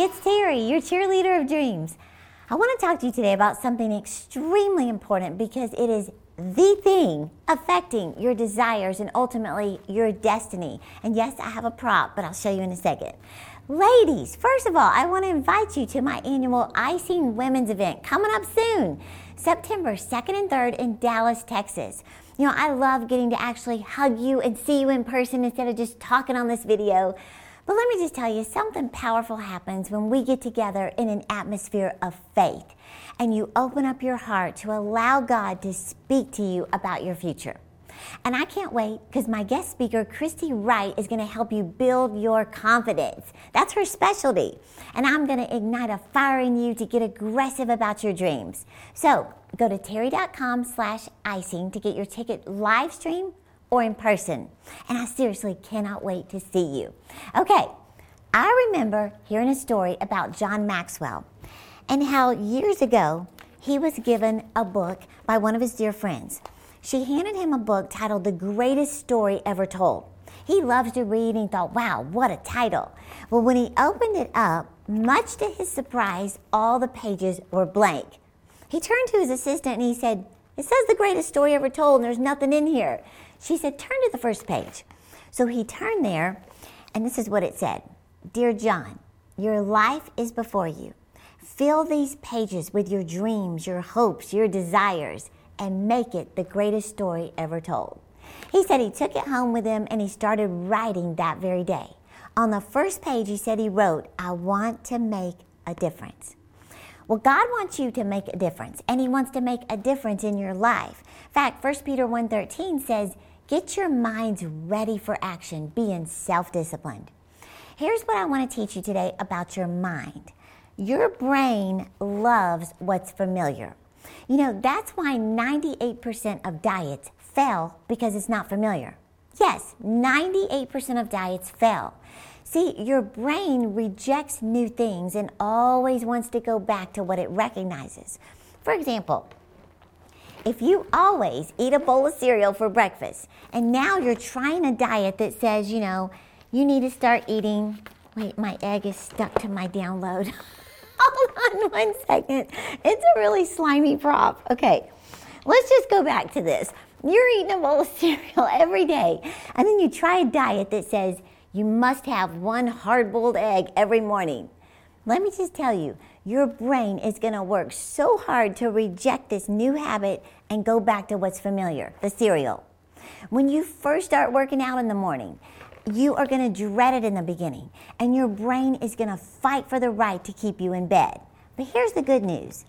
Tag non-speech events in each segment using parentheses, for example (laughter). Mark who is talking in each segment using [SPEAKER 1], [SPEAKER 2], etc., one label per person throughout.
[SPEAKER 1] it's Terri, your cheerleader of dreams. I want to talk to you today about something extremely important because it is the thing affecting your desires and ultimately your destiny. And yes, I have a prop, but I'll show you in a second. Ladies, first of all, I want to invite you to my annual Icing Women's event coming up soon, September 2nd and 3rd in Dallas, Texas. You know, I love getting to actually hug you and see you in person instead of just talking on this video. But let me just tell you, something powerful happens when we get together in an atmosphere of faith and you open up your heart to allow God to speak to you about your future. And I can't wait because my guest speaker, Christy Wright, is going to help you build your confidence. That's her specialty. And I'm going to ignite a fire in you to get aggressive about your dreams. So go to terri.com slash icing to get your ticket live stream or in person. And I seriously cannot wait to see you. Okay, I remember hearing a story about John Maxwell and how years ago he was given a book by one of his dear friends. She handed him a book titled The Greatest Story Ever Told. He loved to read and he thought, wow, what a title. Well, when he opened it up, much to his surprise, all the pages were blank. He turned to his assistant and he said, It says the greatest story ever told, and there's nothing in here. She said, Turn to the first page. So he turned there, and this is what it said Dear John, your life is before you. Fill these pages with your dreams, your hopes, your desires, and make it the greatest story ever told. He said he took it home with him and he started writing that very day. On the first page, he said he wrote, I want to make a difference. Well, God wants you to make a difference, and He wants to make a difference in your life. In fact, 1 Peter 1.13 says, Get your minds ready for action, being self-disciplined. Here's what I want to teach you today about your mind. Your brain loves what's familiar. You know, that's why 98% of diets fail because it's not familiar. Yes, 98% of diets fail. See, your brain rejects new things and always wants to go back to what it recognizes. For example, if you always eat a bowl of cereal for breakfast and now you're trying a diet that says, you know, you need to start eating, wait, my egg is stuck to my download. (laughs) Hold on one second. It's a really slimy prop. Okay, let's just go back to this. You're eating a bowl of (laughs) cereal every day, and then you try a diet that says you must have one hard boiled egg every morning. Let me just tell you, your brain is going to work so hard to reject this new habit and go back to what's familiar the cereal. When you first start working out in the morning, you are going to dread it in the beginning, and your brain is going to fight for the right to keep you in bed. But here's the good news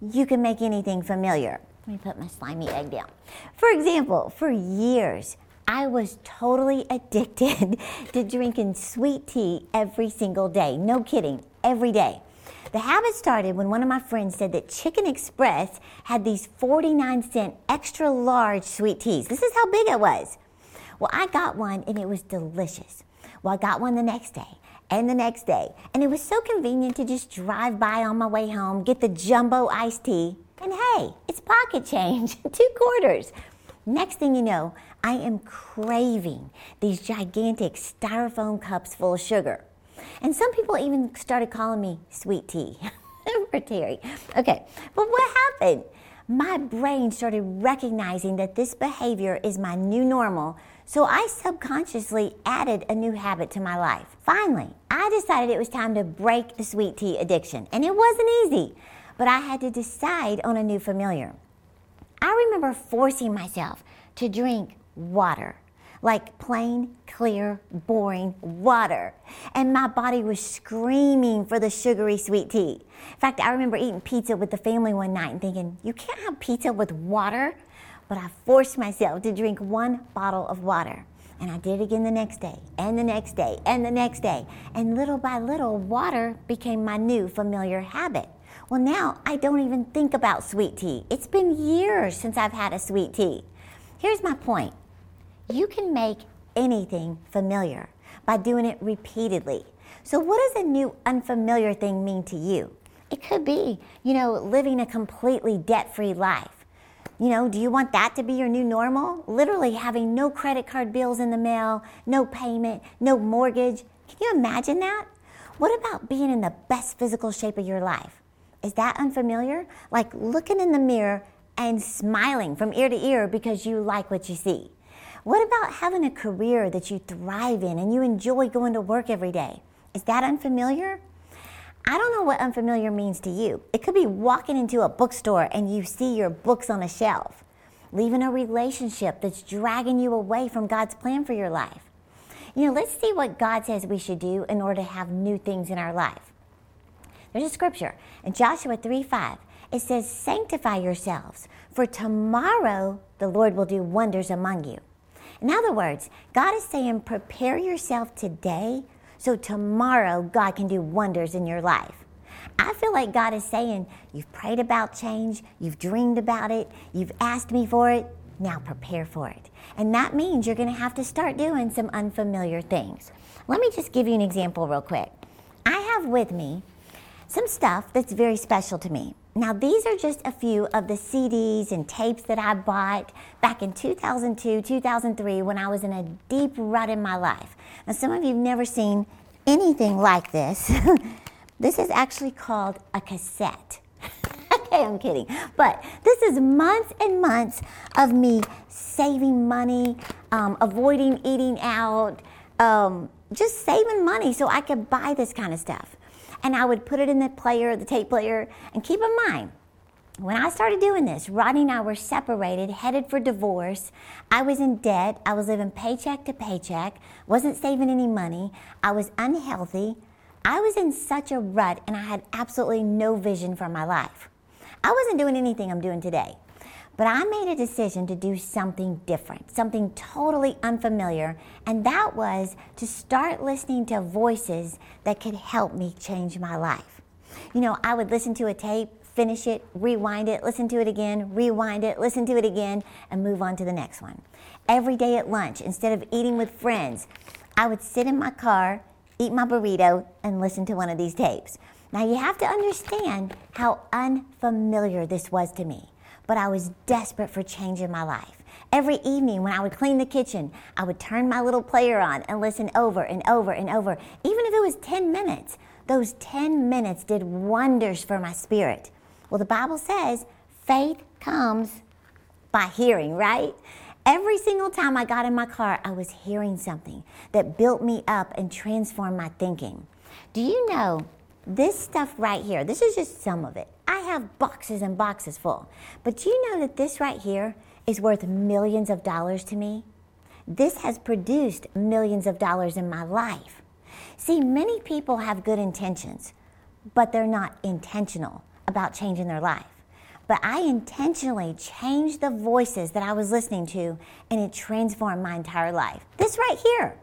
[SPEAKER 1] you can make anything familiar. Let me put my slimy egg down. For example, for years, I was totally (laughs) addicted to drinking sweet tea every single day. No kidding, every day. The habit started when one of my friends said that Chicken Express had these 49 cent extra large sweet teas. This is how big it was. Well, I got one and it was delicious. Well, I got one the next day and the next day. And it was so convenient to just drive by on my way home, get the jumbo iced tea, and hey, it's pocket change, (laughs) two quarters. Next thing you know, I am craving these gigantic styrofoam cups full of sugar. And some people even started calling me sweet tea (laughs) for Terri. Okay, but what happened? My brain started recognizing that this behavior is my new normal, so I subconsciously added a new habit to my life. Finally, I decided it was time to break the sweet tea addiction, and it wasn't easy, but I had to decide on a new familiar. I remember forcing myself to drink water, like plain, clear, boring water. And my body was screaming for the sugary sweet tea. In fact, I remember eating pizza with the family one night and thinking, you can't have pizza with water. But I forced myself to drink one bottle of water. And I did it again the next day, and the next day, and the next day. And little by little, water became my new familiar habit. Well, now I don't even think about sweet tea. It's been years since I've had a sweet tea. Here's my point you can make anything familiar by doing it repeatedly. So, what does a new unfamiliar thing mean to you? It could be, you know, living a completely debt free life. You know, do you want that to be your new normal? Literally having no credit card bills in the mail, no payment, no mortgage. Can you imagine that? What about being in the best physical shape of your life? Is that unfamiliar? Like looking in the mirror and smiling from ear to ear because you like what you see. What about having a career that you thrive in and you enjoy going to work every day? Is that unfamiliar? I don't know what unfamiliar means to you. It could be walking into a bookstore and you see your books on a shelf, leaving a relationship that's dragging you away from God's plan for your life. You know, let's see what God says we should do in order to have new things in our life. There's a scripture in Joshua 3 5. It says, Sanctify yourselves, for tomorrow the Lord will do wonders among you. In other words, God is saying, Prepare yourself today so tomorrow God can do wonders in your life. I feel like God is saying, You've prayed about change, you've dreamed about it, you've asked me for it, now prepare for it. And that means you're going to have to start doing some unfamiliar things. Let me just give you an example real quick. I have with me some stuff that's very special to me. Now, these are just a few of the CDs and tapes that I bought back in 2002, 2003 when I was in a deep rut in my life. Now, some of you have never seen anything like this. (laughs) this is actually called a cassette. (laughs) okay, I'm kidding. But this is months and months of me saving money, um, avoiding eating out, um, just saving money so I could buy this kind of stuff and I would put it in the player, the tape player. And keep in mind, when I started doing this, Rodney and I were separated, headed for divorce. I was in debt. I was living paycheck to paycheck, wasn't saving any money. I was unhealthy. I was in such a rut and I had absolutely no vision for my life. I wasn't doing anything I'm doing today. But I made a decision to do something different, something totally unfamiliar, and that was to start listening to voices that could help me change my life. You know, I would listen to a tape, finish it, rewind it, listen to it again, rewind it, listen to it again, and move on to the next one. Every day at lunch, instead of eating with friends, I would sit in my car, eat my burrito, and listen to one of these tapes. Now, you have to understand how unfamiliar this was to me but I was desperate for change in my life. Every evening when I would clean the kitchen, I would turn my little player on and listen over and over and over. Even if it was 10 minutes, those 10 minutes did wonders for my spirit. Well, the Bible says faith comes by hearing, right? Every single time I got in my car, I was hearing something that built me up and transformed my thinking. Do you know this stuff right here? This is just some of it. Have boxes and boxes full. But do you know that this right here is worth millions of dollars to me? This has produced millions of dollars in my life. See, many people have good intentions, but they're not intentional about changing their life. But I intentionally changed the voices that I was listening to, and it transformed my entire life. This right here,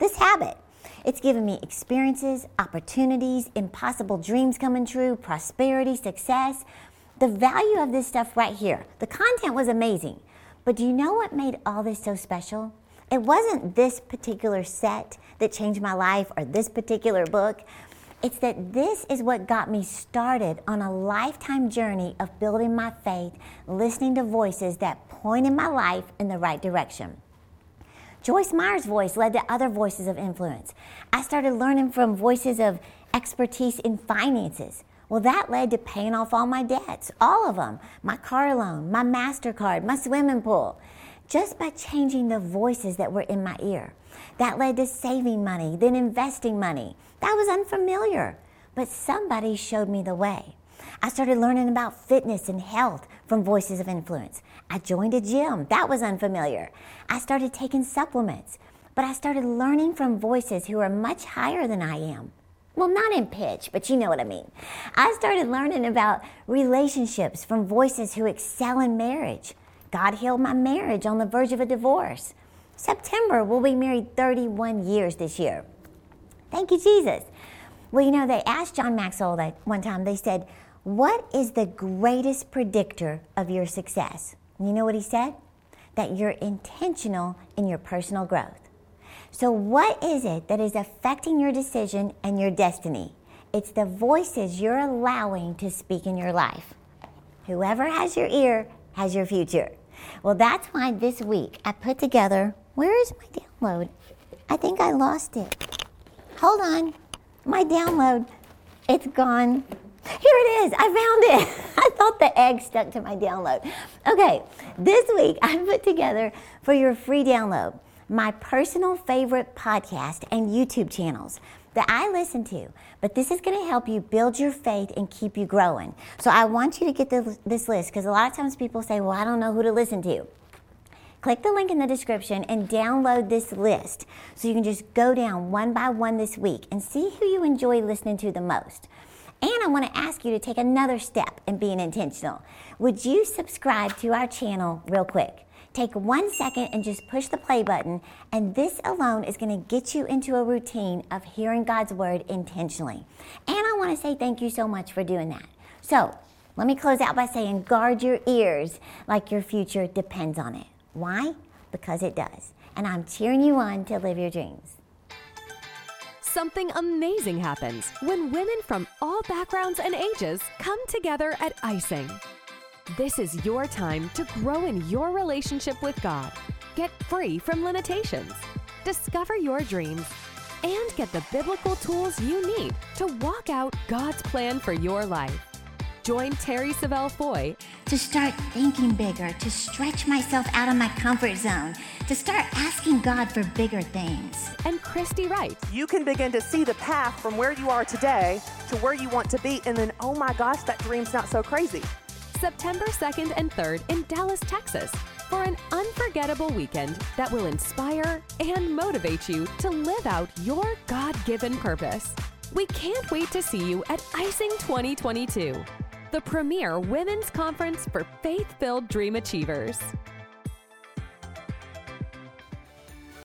[SPEAKER 1] this habit, it's given me experiences, opportunities, impossible dreams coming true, prosperity, success. The value of this stuff right here. The content was amazing. But do you know what made all this so special? It wasn't this particular set that changed my life or this particular book. It's that this is what got me started on a lifetime journey of building my faith, listening to voices that pointed my life in the right direction. Joyce Meyer's voice led to other voices of influence. I started learning from voices of expertise in finances. Well, that led to paying off all my debts, all of them my car loan, my MasterCard, my swimming pool, just by changing the voices that were in my ear. That led to saving money, then investing money. That was unfamiliar, but somebody showed me the way. I started learning about fitness and health from Voices of Influence. I joined a gym. That was unfamiliar. I started taking supplements, but I started learning from voices who are much higher than I am. Well, not in pitch, but you know what I mean. I started learning about relationships from voices who excel in marriage. God healed my marriage on the verge of a divorce. September, we'll be married 31 years this year. Thank you, Jesus. Well, you know, they asked John Maxwell that one time, they said, What is the greatest predictor of your success? You know what he said? That you're intentional in your personal growth. So, what is it that is affecting your decision and your destiny? It's the voices you're allowing to speak in your life. Whoever has your ear has your future. Well, that's why this week I put together where is my download? I think I lost it. Hold on. my download, it's gone. Here it is. I found it. (laughs) I thought the egg stuck to my download. Okay, this week I put together for your free download my personal favorite podcast and YouTube channels that I listen to. But this is going to help you build your faith and keep you growing. So I want you to get the, this list because a lot of times people say, well, I don't know who to listen to. Click the link in the description and download this list so you can just go down one by one this week and see who you enjoy listening to the most. And I want to ask you to take another step in being intentional. Would you subscribe to our channel real quick? Take one second and just push the play button, and this alone is going to get you into a routine of hearing God's word intentionally. And I want to say thank you so much for doing that. So, let me close out by saying guard your ears like your future depends on it. Why? Because it does. And I'm cheering you on to live your dreams.
[SPEAKER 2] Something amazing happens when women from all backgrounds and ages come together at Icing. This is your time to grow in your relationship with God, get free from limitations, discover your dreams, and get the biblical tools you need to walk out God's plan for your life. Join Terri Savelle Foy
[SPEAKER 1] to start thinking bigger, to stretch myself out of my comfort zone, to start asking God for bigger things.
[SPEAKER 2] And Christy Wright.
[SPEAKER 3] You can begin to see the path from where you are today to where you want to be, and then, oh my gosh, that dream's not so crazy.
[SPEAKER 2] September 2nd and 3rd in Dallas, Texas, for an unforgettable weekend that will inspire and motivate you to live out your God given purpose. We can't wait to see you at Icing 2022 the premier women's conference for faith filled dream achievers.